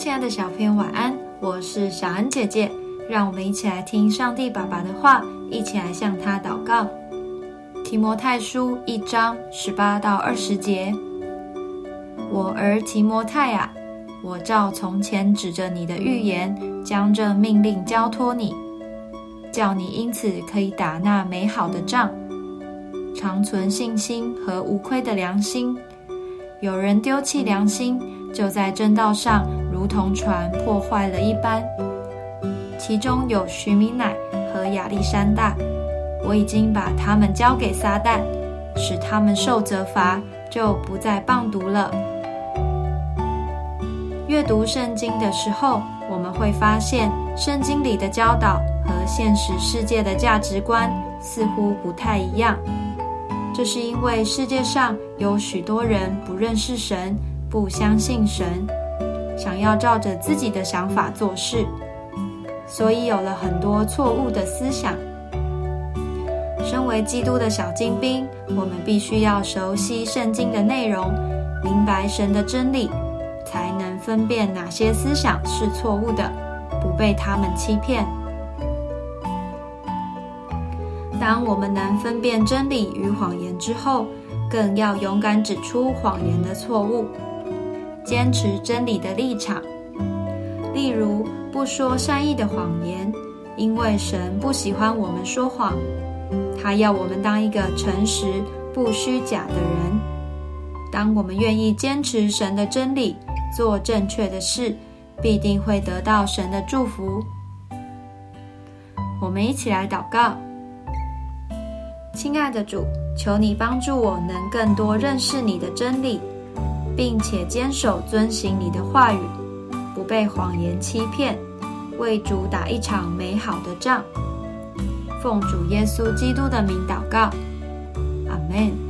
亲爱的小朋友，晚安！我是小恩姐姐，让我们一起来听上帝爸爸的话，一起来向他祷告。提摩太书一章十八到二十节，我儿提摩太啊，我照从前指着你的预言，将这命令交托你，叫你因此可以打那美好的仗，长存信心和无亏的良心。有人丢弃良心，就在正道上如同船破坏了一般。其中有徐明乃和亚历山大，我已经把他们交给撒旦，使他们受责罚，就不再棒读了。阅读圣经的时候，我们会发现圣经里的教导和现实世界的价值观似乎不太一样。这是因为世界上有许多人不认识神，不相信神，想要照着自己的想法做事，所以有了很多错误的思想。身为基督的小精兵，我们必须要熟悉圣经的内容，明白神的真理，才能分辨哪些思想是错误的，不被他们欺骗。当我们能分辨真理与谎言之后，更要勇敢指出谎言的错误，坚持真理的立场。例如，不说善意的谎言，因为神不喜欢我们说谎，他要我们当一个诚实、不虚假的人。当我们愿意坚持神的真理，做正确的事，必定会得到神的祝福。我们一起来祷告。亲爱的主，求你帮助我能更多认识你的真理，并且坚守遵行你的话语，不被谎言欺骗，为主打一场美好的仗。奉主耶稣基督的名祷告，阿门。